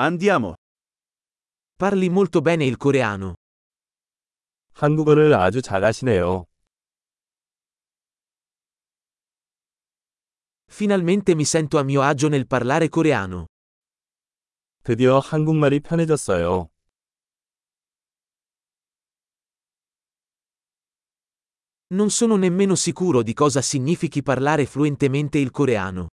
Andiamo. Parli molto bene il coreano. 한국어를 아주 잘하시네요. Finalmente mi sento a mio agio nel parlare coreano. 드디어 한국말이 편해졌어요. Non sono nemmeno sicuro di cosa significhi parlare fluentemente il coreano.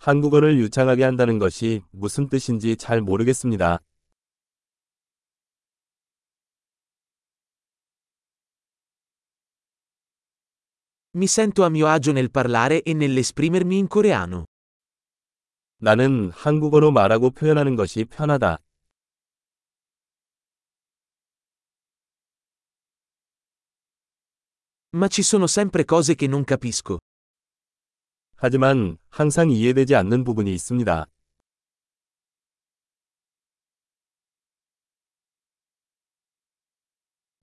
한국어를 유창하게 한다는 것이 무슨 뜻인지 잘 모르겠습니다. Mi sento a mio agio nel parlare e nell'esprimermi in coreano. 나는 한국어로 말하고 표현하는 것이 편하다. Ma ci sono sempre cose che non capisco. 하지만 항상 이해되지 않는 부분이 있습니다.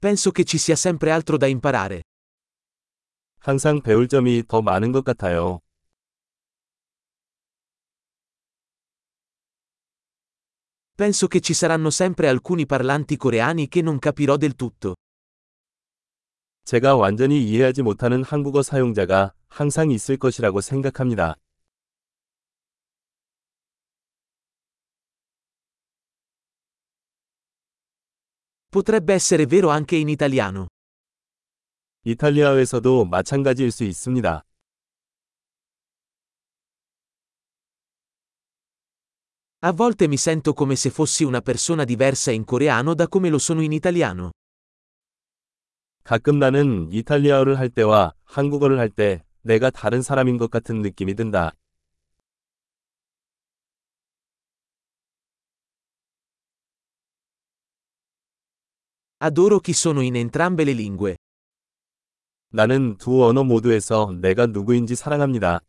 Penso che ci sia sempre altro da imparare. 항상 배울 점이 더 많은 것 같아요. Penso che ci saranno sempre alcuni parlanti coreani che non capirò del tutto. 제가 완전히 이해하지 못하는 한국어 사용자가 항상 있을 것이라고 생각합니다. Potrebbe essere vero anche in italiano. 이탈리아에서도 마찬가지일 수 있습니다. A volte mi sento come se fossi una persona diversa in coreano da come lo sono in italiano. 가끔 나는 이탈리아어를 할 때와 한국어를 할 때 내가 다른 사람인 것 같은 느낌이 든다. Adoro chi sono in entrambe le lingue. 나는 두 언어 모두에서 내가 누구인지 사랑합니다.